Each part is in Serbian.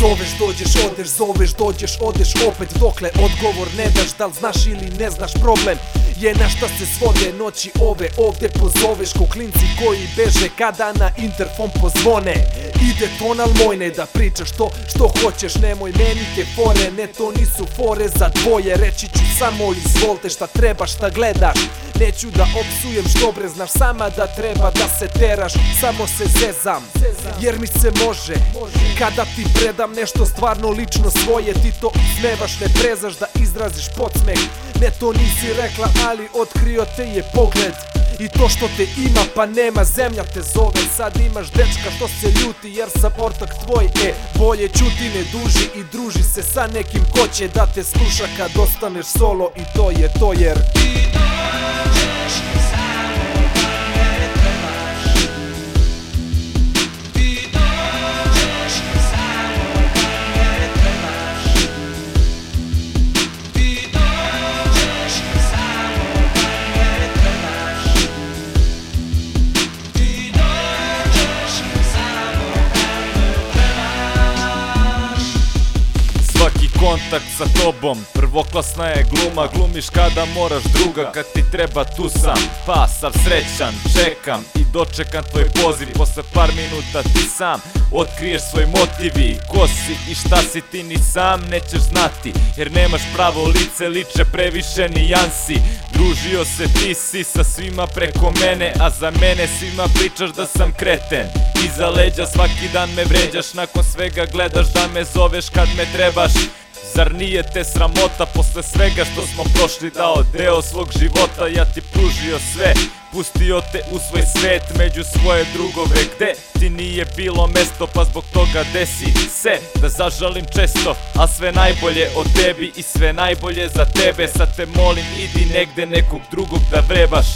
Zoveš, dođeš, odeš, zoveš, dođeš, odeš opet Dokle odgovor ne daš, da li znaš ili ne znaš problem Je na šta se svode noći ove ovde pozoveš Ko klinci koji beže kada na interfon pozvone. Ide tonal moj ne da pričaš to što hoćeš Nemoj meni te fore, ne to nisu fore za dvoje Reći ću samo izvolte šta treba šta gledaš. Neću da opsujem što bre znaš sama da treba da se teraš Samo se zezam, jer mi se može Kada ti predam nešto stvarno lično svoje Ti to smevaš, ne prezaš da izraziš podsmeh. Ne to nisi rekla, ali otkrio te je pogled. I to što te ima pa nema zemlja te zove. Sad imaš dečka što se ljuti jer sam ortak tvoj. E bolje čuti ne duži i druži se sa nekim ko će da te sluša kad ostaneš solo. I to je to jer Svaki kontakt sa tobom. Prvoklasna je gluma Glumiš kada moraš. Druga Kad ti treba tu sam. Pa sav srećan Čekam i dočekam tvoj poziv. Posle par minuta ti sam Otkriješ svoj motivi Ko si i šta si ti ni sam nećeš znati Jer nemaš pravo lice Liče previše nijansi. Družio se ti si sa svima preko mene A za mene svima pričaš da sam kreten. Iza leđa svaki dan me vređaš Nakon svega gledaš da me zoveš kad me trebaš Zar nije te sramota posle svega što smo prošli dao deo svog života? Ja ti pružio sve, pustio te u svoj svet među svoje drugove. Gde ti nije bilo mesto pa zbog toga desi se. Da zažalim često, a sve najbolje o tebi i sve najbolje za tebe. Sad te molim idi negde nekog drugog da vrebaš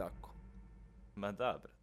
attacco. Ma dapre.